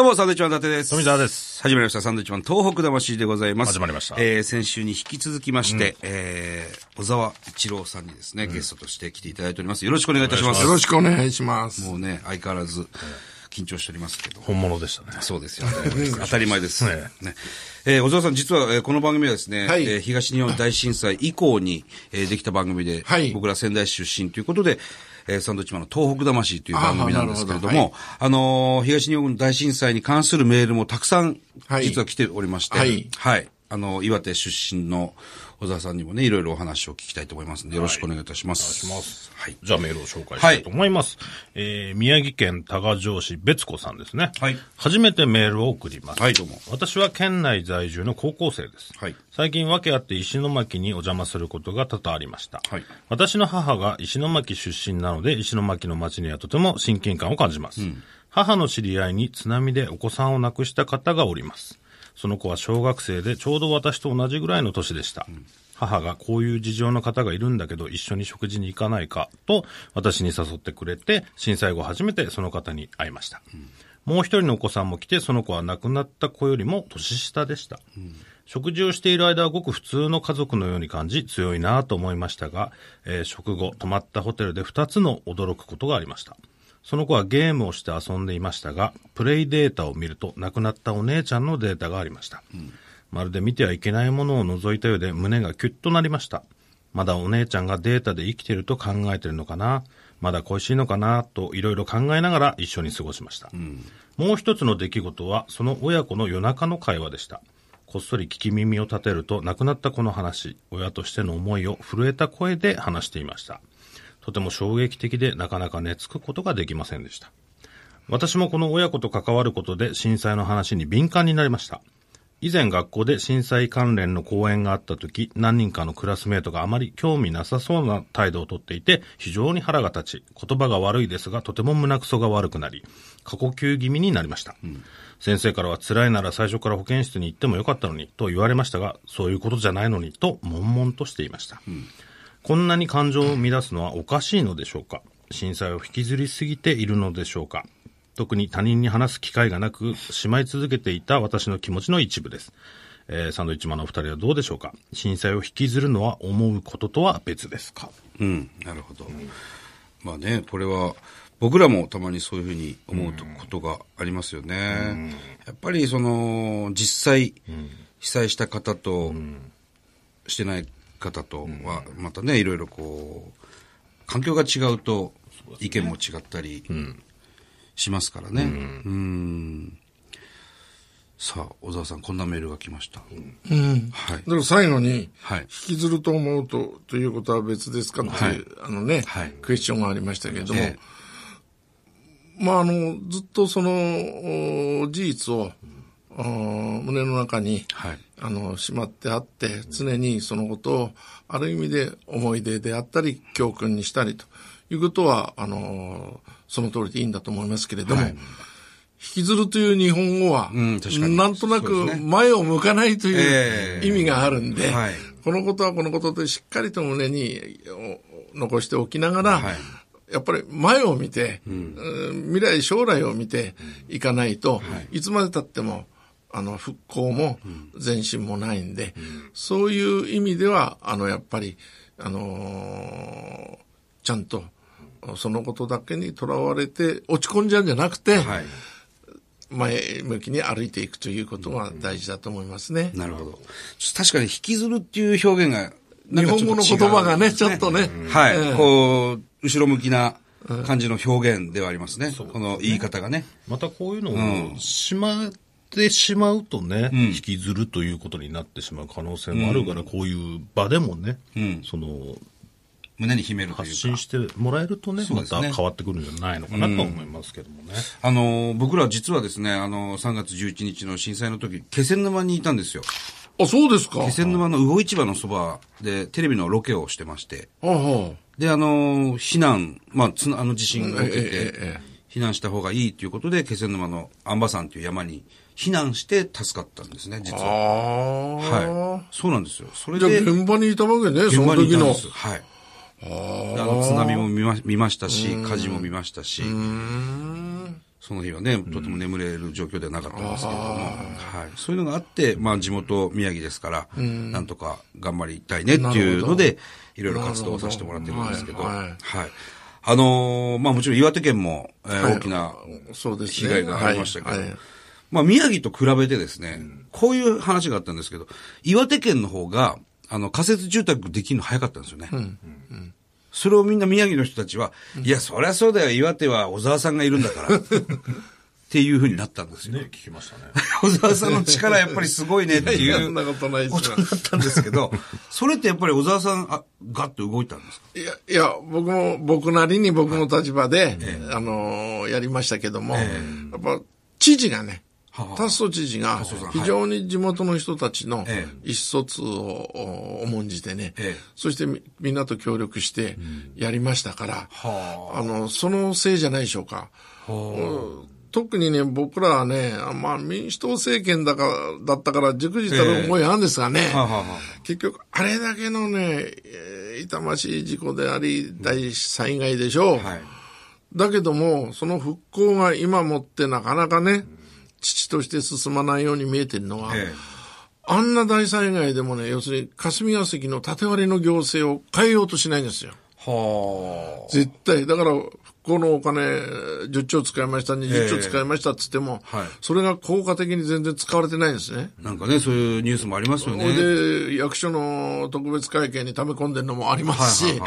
どうも、サンドウィッチマン伊達です。富澤です。始まりました、サンドウィッチマン東北魂でございます。始まりましたえー、先週に引き続きまして、えー、小沢一郎さんにですね、ゲストとして来ていただいております。よろしくお願いいたします。よろしくお願いします。もうね、相変わらず、緊張しておりますけど。本物でしたね。そうですよ。当たり前です。ねねえー小沢さん、実は、えーこの番組はですね、はいえー東日本大震災以降に、えーできた番組で、はい僕ら仙台市出身ということで、えーサンドウィッチマンの東北魂という番組なんですけれどあーなるも、あのー東日本大震災に関するメールもたくさん、はい。実は来ておりまして、はい。はい。あの、岩手出身の小沢さんにもね、いろいろお話を聞きたいと思いますので、よろしくお願いいたします。お願いします。はい。じゃあメールを紹介したいと思います。えー、宮城県多賀城市別子さんですね。はい初めてメールを送ります。はいどうも私は県内在住の高校生です。はい最近訳あって石巻にお邪魔することが多々ありました。はい私の母が石巻出身なので、石巻の町にはとても親近感を感じます。母の知り合いに津波でお子さんを亡くした方がおります。その子は小学生でちょうど私と同じぐらいの年でした。母がこういう事情の方がいるんだけど一緒に食事に行かないかと私に誘ってくれて震災後初めてその方に会いました。もう一人のお子さんも来てその子は亡くなった子よりも年下でした。食事をしている間はごく普通の家族のように感じ強いなと思いましたが、えー食後泊まったホテルで2つの驚くことがありました。その子はゲームをして遊んでいましたが、プレイデータを見ると亡くなったお姉ちゃんのデータがありました。まるで見てはいけないものを覗いたようで胸がキュッとなりました。まだお姉ちゃんがデータで生きていると考えているのかな？まだ恋しいのかな？といろいろ考えながら一緒に過ごしました。もう一つの出来事は、その親子の夜中の会話でした。こっそり聞き耳を立てると亡くなった子の話、親としての思いを震えた声で話していました。とても衝撃的でなかなか寝つくことができませんでした。私もこの親子と関わることで震災の話に敏感になりました。以前学校で震災関連の講演があった時、何人かのクラスメートがあまり興味なさそうな態度をとっていて、非常に腹が立ち、言葉が悪いですが、とても胸くそが悪くなり、過呼吸気味になりました。先生からは辛いなら最初から保健室に行ってもよかったのに、と言われましたが、そういうことじゃないのに、と悶々としていました。こんなに感情を乱すのはおかしいのでしょうか？震災を引きずりすぎているのでしょうか？特に他人に話す機会がなく、しまい続けていた私の気持ちの一部です。えーサンドイッチマンのお二人はどうでしょうか？震災を引きずるのは思うこととは別ですか？うん、なるほど。まあね、これは、僕らもたまにそういうふうに思うことがありますよね。やっぱりその、実際、被災した方と、してない方とは、またね、いろいろこう、環境が違うと、意見も違ったりしますからね。うん。さあ、小沢さん、こんなメールが来ました。はい。だから最後に、はい。引きずると思うと、ということは別ですか？っていう、はい。あのね、はい。クエスチョンがありましたけれども、えまああの、ずっとその、お事実を、お胸の中に、はい。あの、しまってあって、常にそのことを、ある意味で思い出であったり、教訓にしたりということは、あの、その通りでいいんだと思いますけれども、はい。引きずるという日本語は、うんなんとなく前を向かないとええ。いう意味があるんで、はい。このことはこのことでしっかりと胸にお残しておきながら、はい。やっぱり前を見て、うん。未来将来を見ていかないと、い、つまで経ってもあの復興も前進もないんで、そういう意味ではあのやっぱりあのーちゃんとそのことだけにとらわれて落ち込んじゃうんじゃなくて、はい。前向きに歩いていくということが大事だと思いますね。なるほど。確かに引きずるっていう表現が、なんかちょっと違う。日本語の言葉がねちょっとね。はい、ええこう、後ろ向きな感じの表現ではありますね。この言い方がね。またこういうのをしまってしまうとね、引きずるということになってしまう可能性もあるから、こういう場でもね、その、胸に秘めるというか。発信してもらえるとね、ねた変わってくるんじゃないのかなと思いますけどもね。あの、僕ら実はですね、あの、3月11日の震災の時、気仙沼にいたんですよ。あ、そうですか。気仙沼の魚市場のそばでテレビのロケをしてまして。はあはで、あの、避難、まあ、つなあの地震が起きて避難した方がいいということで、気仙沼の安波山という山に避難して助かったんですね、実あ。は。はい。そうなんですよ。それじゃ現場にいたわけね、その時の。にいたんです。はい。あの津波も見ま見ましたし、火事も見ましたし、その日はね、とても眠れる状況ではなかったんですけれども、はい。そういうのがあって、まあ地元宮城ですから、なんとか頑張りたいねっていうので、いろいろ活動をさせてもらってるんですけど、はいはい。はいあのーまあもちろん岩手県も、えーはい大きな。被害がありましたけど、はいはいまあ宮城と比べてですね、こういう話があったんですけど、岩手県の方が、あの、仮設住宅できるの早かったんですよね。それをみんな宮城の人たちは、いや、そりゃそうだよ、岩手は小沢さんがいるんだから。っていうふうになったんですよ。ね、聞きましたね。小沢さんの力やっぱりすごいねっていいやそんなうことないですよことになったんですけど、それってやっぱり小沢さん、あ、ガッと動いたんですか？いや、いや、僕も、僕なりに僕の立場で、あのーやりましたけども、やっぱ、知事がね、はあ。タッソ知事が非常に地元の人たちのえ意思疎通をお重んじてね、ええ。そしてみみんなと協力してやりましたから、はあ。の、そのせいじゃないでしょうか。特にね、僕らはね、まあ民主党政権だから、だったから、じくじたる思いあるんですがね、結局、あれだけのね、えー痛ましい事故であり、大災害でしょう。はい。だけども、その復興が今もってなかなかね、父として進まないように見えてるのは、えあんな大災害でもね、要するに霞が関の縦割りの行政を変えようとしないんですよ。えはあ。絶対。だから、復興のお金、10兆使いました、20兆使いましたっつっても、はいそれが効果的に全然使われてないんですね。なんかね、そういうニュースもありますよそね。れで、役所の特別会計に溜め込んでるのもありますし、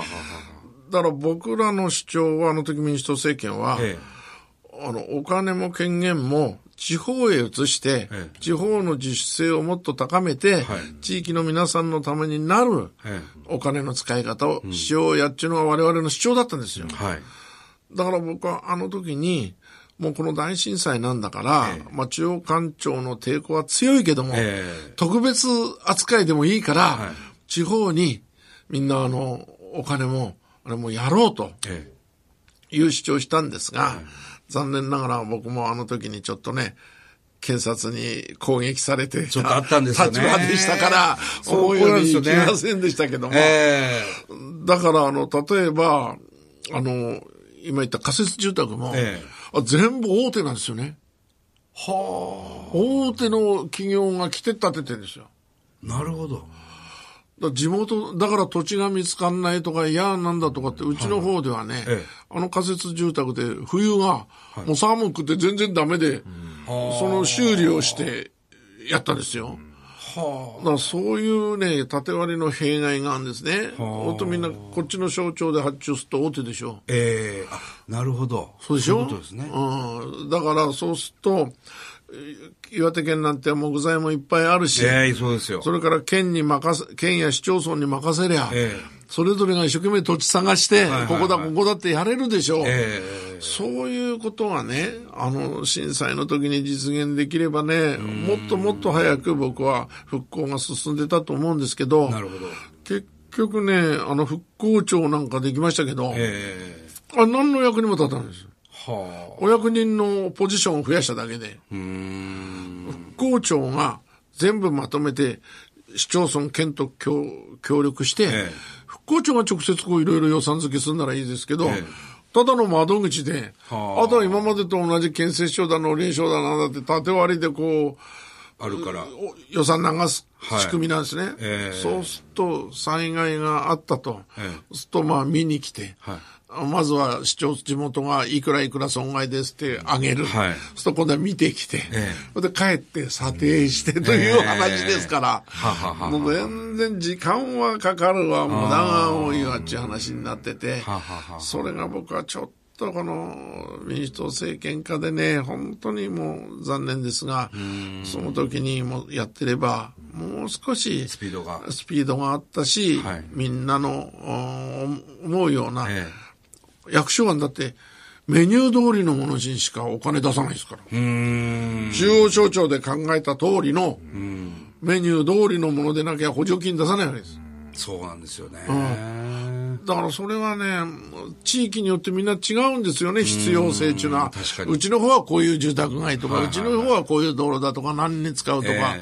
だから僕らの主張は、あの時民主党政権は、えあの、お金も権限も地方へ移して、ええ。地方の自主性をもっと高めて、はい。地域の皆さんのためになるえお金の使い方をしようやっちゅうのが我々の主張だったんですよ。はい。だから僕はあの時に、もうこの大震災なんだから、まあ中央官庁の抵抗は強いけども、え特別扱いでもいいから、はい。地方にみんなあの、お金も、あれもやろうとええ。いう主張したんですが、残念ながら僕もあの時にちょっとね、検察に攻撃されて、ちょっとあったんですよね立場でしたから、そう思うようにいきませんでしたけども、えだからあの、例えば、あの、今言った仮設住宅も、えあ全部大手なんですよね。は大手の企業が来て建ててるんですよ。あ。なるほど。地元、だから土地が見つかんないとか、いや、なんだとかって、うちの方ではね、ええあの仮設住宅で冬が、もう寒くて全然ダメで、その修理をしてやったんですよ。はだからそういうね、縦割りの弊害があるんですね。ほんとみんなこっちの省庁で発注すると大手でしょ。ええあ、なるほど。そうでしょ？そういうことですね。うん。だからそうすると、えー岩手県なんて木材もいっぱいあるし、ええそうですよ。それから県に任せ、県や市町村に任せりゃ、えそれぞれが一生懸命土地探して、ここだ、ここだってやれるでしょう。ええそういうことがね、あの、震災の時に実現できればね、もっともっと早く僕は復興が進んでたと思うんですけど、なるほど。結局ね、あの、復興庁なんかできましたけど、ええあ何の役にも立たないんです。はあ。お役人のポジションを増やしただけで。復興庁が全部まとめて、市町村、県と協協力して、ええ復興庁が直接こういろいろ予算付けするならいいですけど、ええただの窓口で、はああとは今までと同じ建設省だの、臨床だなんだって縦割りでこう、あるから。お予算流すはい仕組みなんですね。ええそうすると、災害があったと。ええそうすると、まあ見に来て、はいまずは市長、地元がいくらいくら損害ですってあげる。はい。そうすると今度は見てきて、えそれで帰って査定してという話ですから、はははもう全然時間はかかるわ、無駄が多いわっていう話になってて。それが僕はちょっとこの民主党政権下でね、本当にもう残念ですが、その時にもやってれば、もう少しスピードが。スピードがあったし、はい。みんなのお思うような、え役所がだってメニュー通りのものにしかお金出さないですから。中央省庁で考えた通りのメニュー通りのものでなきゃ補助金出さないわけです。そうなんですよね。だからそれはね、地域によってみんな違うんですよね、必要性っていうのは。うちの方はこういう住宅街とか、うちの方はこういう道路だとか、何に使うとか。え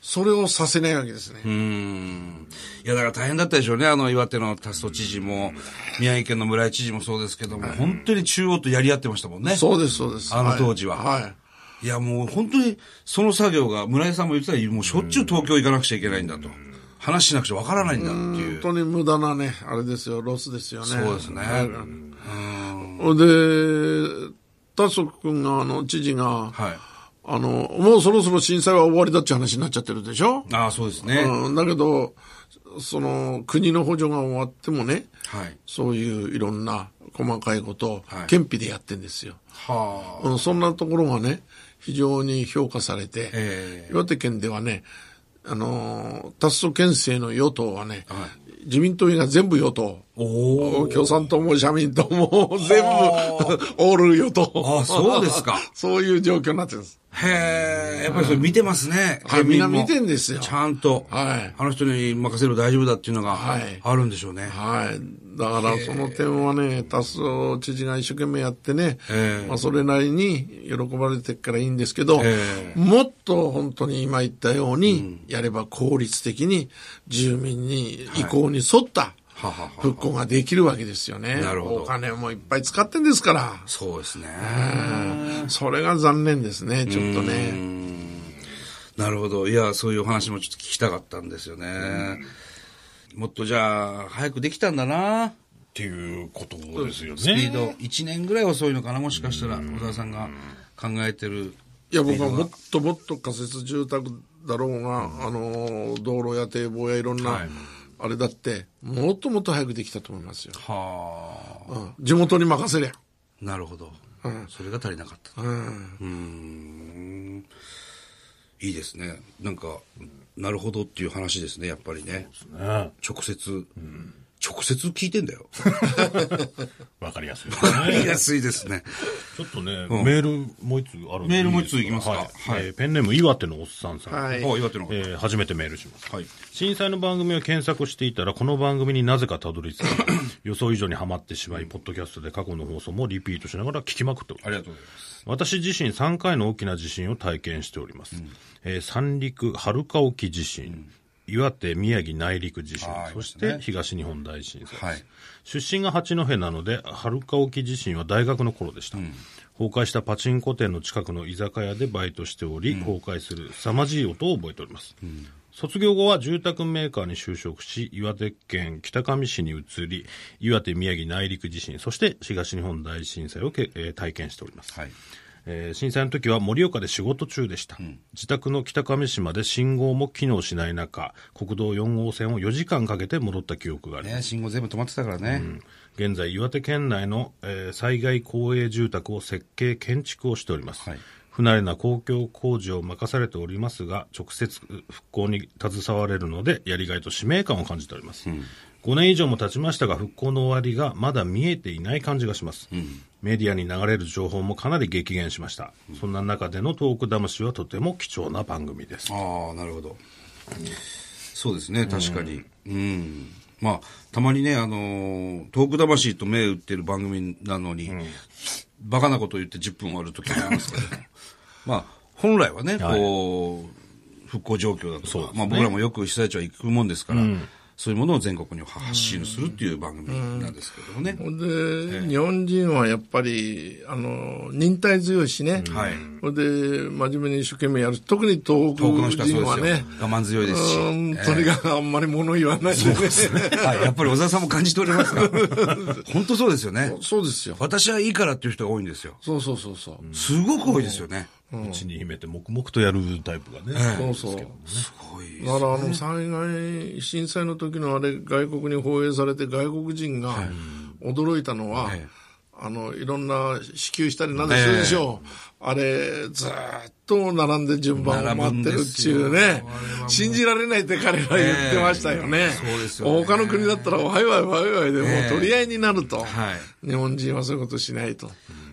それをさせないわけですね。うん。いや、だから大変だったでしょうね。あの、岩手の達人知事も、宮城県の村井知事もそうですけども、本当に中央とやり合ってましたもんね。そうです、そうです。あの当時ははい。いや、もう本当に、その作業が、村井さんも言ってたよもうしょっちゅう東京行かなくちゃいけないんだと。話しなくちゃわからないんだっていう。本当に無駄なね、あれですよ、ロスですよね。そうですねはいで、達人君が、あの、知事が、はい。あの、もうそろそろ震災は終わりだって話になっちゃってるでしょ？ああ、そうですね。うん、だけど、その、国の補助が終わってもね、はい。そういういろんな細かいことをはい、県費でやってんですよ。はあ。うん、そんなところがね、非常に評価されて、ええ岩手県ではね、あのー、達人県政の与党はね、は自民党以外全部与党。おお。共産党も社民党も全部 オール与党。あそうですか そういう状況になってるんです。へえ、やっぱりそれ見てますね。はい、みんな見てんですよ。ちゃんと、はい。あの人に任せれば大丈夫だっていうのがはいあるんでしょうね。はい。だからその点はね、達夫知事が一生懸命やってね、ええまあそれなりに喜ばれてるからいいんですけど、ええもっと本当に今言ったように、やれば効率的に住民に意向に沿った復興ができるわけですよね。なるほどお金もいっぱい使ってんですから。そうですね。それが残念ですね、ちょっとね。なるほど。いや、そういうお話もちょっと聞きたかったんですよね。もっとじゃあ、早くできたんだな。っていうことですよね。スピード。1年ぐらい遅いのかな、もしかしたら、小沢さんが考えてる。いや、僕はもっともっと仮設住宅だろうが、あの、道路や堤防やいろんな、はいあれだって、もっともっと早くできたと思いますよ。はあ。うん、地元に任せりゃ。なるほど。それが足りなかった。うん。うーん。いいですね。なんか、なるほどっていう話ですね、やっぱりね。ね直接。直接聞いてんだよ。わかりやすい、わかりね。やすいですね。ちょっとね、メールもう一つあるんでメールもう一ついきますかはいはいえーペンネーム岩手のおっさんさん。はいお岩手の方えー初めてメールします。はい。震災の番組を検索していたら、この番組になぜかたどり着き、予想以上にはまってしまい、ポッドキャストで過去の放送もリピートしながら聞きまくっておりますありがとうございます。私自身3回の大きな地震を体験しております。えー三陸春川沖地震、岩手宮城内陸地震そして東日本大震災。はい出身が八戸なので、春川沖地震は大学の頃でした。崩壊したパチンコ店の近くの居酒屋でバイトしており、崩壊する凄まじい音を覚えております。卒業後は住宅メーカーに就職し、岩手県北上市に移り、岩手宮城内陸地震、そして東日本大震災をけ、えー体験しております。はい。えー震災の時は盛岡で仕事中でした、自宅の北上市まで信号も機能しない中国道4号線を4時間かけて戻った記憶があります、ね、信号全部止まってたからね。現在岩手県内の、えー災害公営住宅を設計建築をしております、はい。不慣れな公共工事を任されておりますが直接復興に携われるのでやりがいと使命感を感じております、5年以上も経ちましたが復興の終わりがまだ見えていない感じがします、メディアに流れる情報もかなり激減しました、そんな中でのトーク魂はとても貴重な番組です。ああ、なるほど。そうですね、確かに。うん。まあ、たまにね、あのートーク魂と目打ってる番組なのに、バカなこと言って10分終わる時がありますけど、まあ、本来はね、こう、復興状況だとか、ね。まあ僕らもよく被災地は行くもんですから、そういうものを全国に発信するっていう番組なんですけどもね。ほんで、日本人はやっぱり、あの、忍耐強いしね。はい。ほんで、真面目に一生懸命やる。特に東北人はね。。我慢強いですし。うんとにかくあんまり物言わないでね。はい、やっぱり小沢さんも感じておりますか 本当そうですよね。そうですよ。私はいいからっていう人が多いんですよ。そうそうそうそう。すごく多いですよね。内に秘めて黙々とやるタイプがね、そうそう。すごい。だからあの災害、震災の時のあれ、外国に放映されて外国人が驚いたのは、ええあの、いろんな支給したりなんでするでしょう。あれ、ずーっと並んで順番を待ってるっていうね。信じられないって彼ら言ってましたよね。ええそうですよね他の国だったらワイワイワイワイでも取り合いになると。はい日本人はそういうことしないと。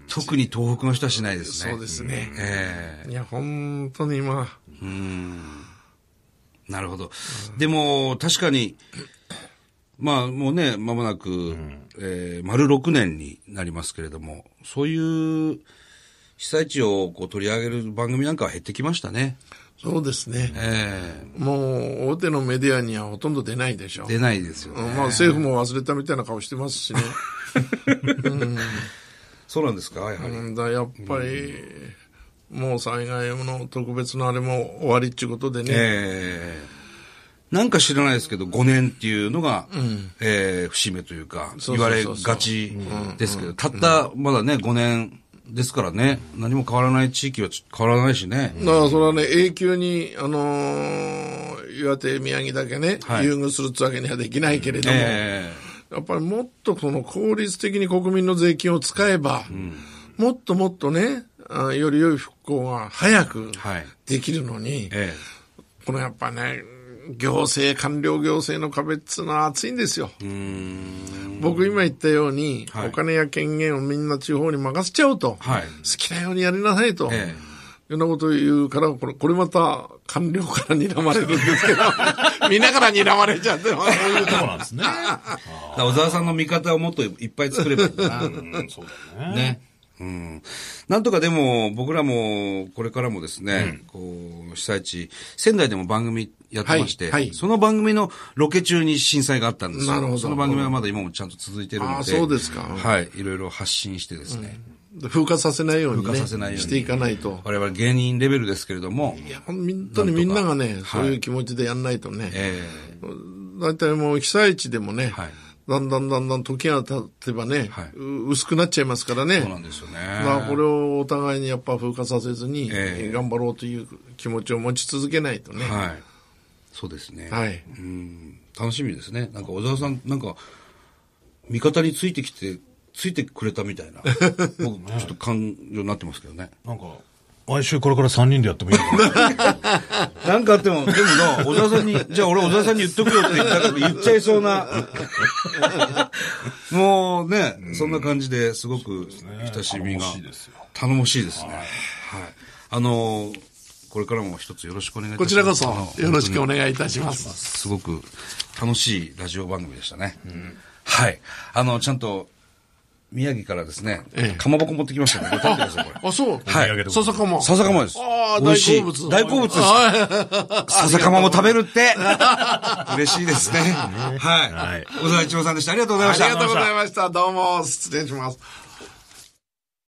特に東北の人はしないですね。そうですね。ええいや、本当に今、なるほど。でも、確かに、まあ、もうね、間もなく、えー丸6年になりますけれども、そういう被災地をこう取り上げる番組なんかは減ってきましたね。そうですね。えもう、大手のメディアにはほとんど出ないでしょえ。出ないですよね。うんまあ、政府も忘れたみたいな顔してますしね。そうなんですか？やはり。うんだやっぱり、もう災害の特別なあれも終わりっていうことでね。ええ。なんか知らないですけど、5年っていうのが、ええ節目というか、言われがちですけど、たった、まだね、5年ですからね、何も変わらない地域はち変わらないしね。だからそれはね、永久に、あのー岩手、宮城だけね、はい。優遇するってわけにはできないけれども、えやっぱりもっとその効率的に国民の税金を使えば、もっともっとね、あより良い復興が早くえはい。できるのに、えこのやっぱね、行政、官僚行政の壁っつうのは厚いんですよ。僕今言ったように、はい。お金や権限をみんな地方に任せちゃうと、はい。好きなようにやりなさいと、え。いろんなことを言うから、これ、これまた官僚から睨まれるんですけど、みんなから睨まれちゃって、そういうとそうなんですね。小沢さんの味方をもっといっぱい作ればいいんだな。うん、そうだね。ね。うん。なんとかでも、僕らも、これからもですね、こう、被災地、仙台でも番組やってまして、はいはいその番組のロケ中に震災があったんですよ。なるほどその番組はまだ今もちゃんと続いてるので。あそうですかはい。いろいろ発信してですね。風化させないようにね、風化させないようにしていかないと。我々芸人レベルですけれども、いや、本当にみんながね、はいそういう気持ちでやんないとね、え大体もう被災地でもね、はいだんだんだんだん時が経てばね、はいう薄くなっちゃいますからね。えそうなんですよね。だからこれをお互いにやっぱ風化させずに、ええ頑張ろうという気持ちを持ち続けないとね。はい。そうですね。はい。うん。楽しみですね。なんか小沢さん、なんか、味方についてきて、ついてくれたみたいな。僕、ちょっと感情になってますけどね。なんか、毎週これから3人でやってもいいのかな？なんかあっても、でもな、小沢さんに、じゃあ俺小沢さんに言っとくよって言ったから言っちゃいそうな。もうね、そんな感じですごく親しみが頼もしいですね。はい。あの、これからも一つよろしくお願いいたします。こちらこそよろしくおい願いいたします。すごく楽しいラジオ番組でしたね。はい。あの、ちゃんと、宮城からですね、ええかまぼこ持ってきましたね。食べてください、これ。あ、そう。はい笹かま。笹かまです。ああ、美味しい大好物。大好物です。笹かまも食べるって。嬉しいですね。はい。はい小沢一郎さんでした。ありがとうございました。ありがとうございました。どうも、失礼します。